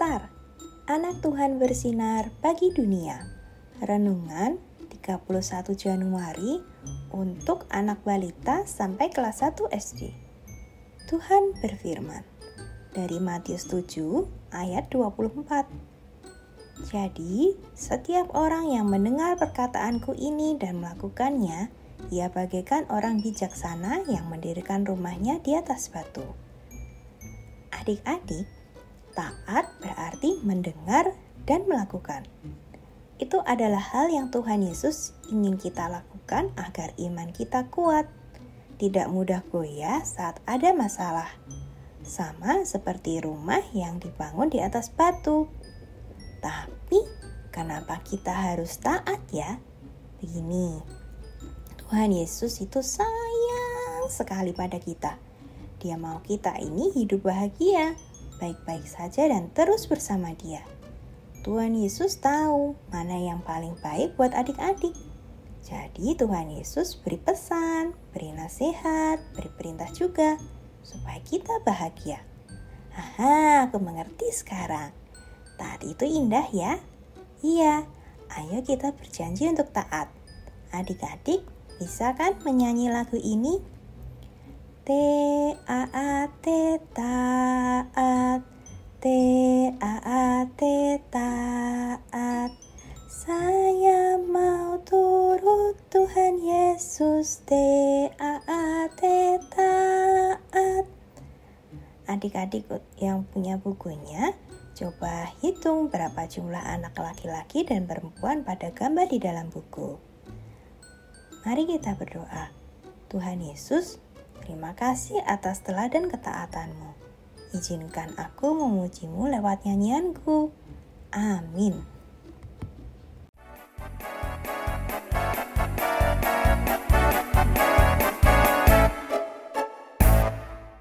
Anak Tuhan bersinar bagi dunia. Renungan 31 Januari untuk anak balita sampai kelas 1 SD. Tuhan berfirman dari Matius 7 ayat 24. Jadi, setiap orang yang mendengar perkataanku ini dan melakukannya, ia bagaikan orang bijaksana yang mendirikan rumahnya di atas batu. Adik-adik, Taat berarti mendengar dan melakukan. Itu adalah hal yang Tuhan Yesus ingin kita lakukan agar iman kita kuat, tidak mudah goyah saat ada masalah. Sama seperti rumah yang dibangun di atas batu. Tapi, kenapa kita harus taat ya? Begini, Tuhan Yesus itu sayang sekali pada kita. Dia mau kita ini hidup bahagia baik-baik saja dan terus bersama Dia. Tuhan Yesus tahu mana yang paling baik buat adik-adik. Jadi Tuhan Yesus beri pesan, beri nasihat, beri perintah juga supaya kita bahagia. Haha, aku mengerti sekarang. Taat itu indah ya? Iya, ayo kita berjanji untuk taat. Adik-adik, bisa kan menyanyi lagu ini? T A A T taat Yesus T A A T taat Adik-adik yang punya bukunya Coba hitung berapa jumlah anak laki-laki dan perempuan pada gambar di dalam buku. Mari kita berdoa. Tuhan Yesus, Terima kasih atas teladan ketaatanmu. Izinkan aku memujimu lewat nyanyianku. Amin.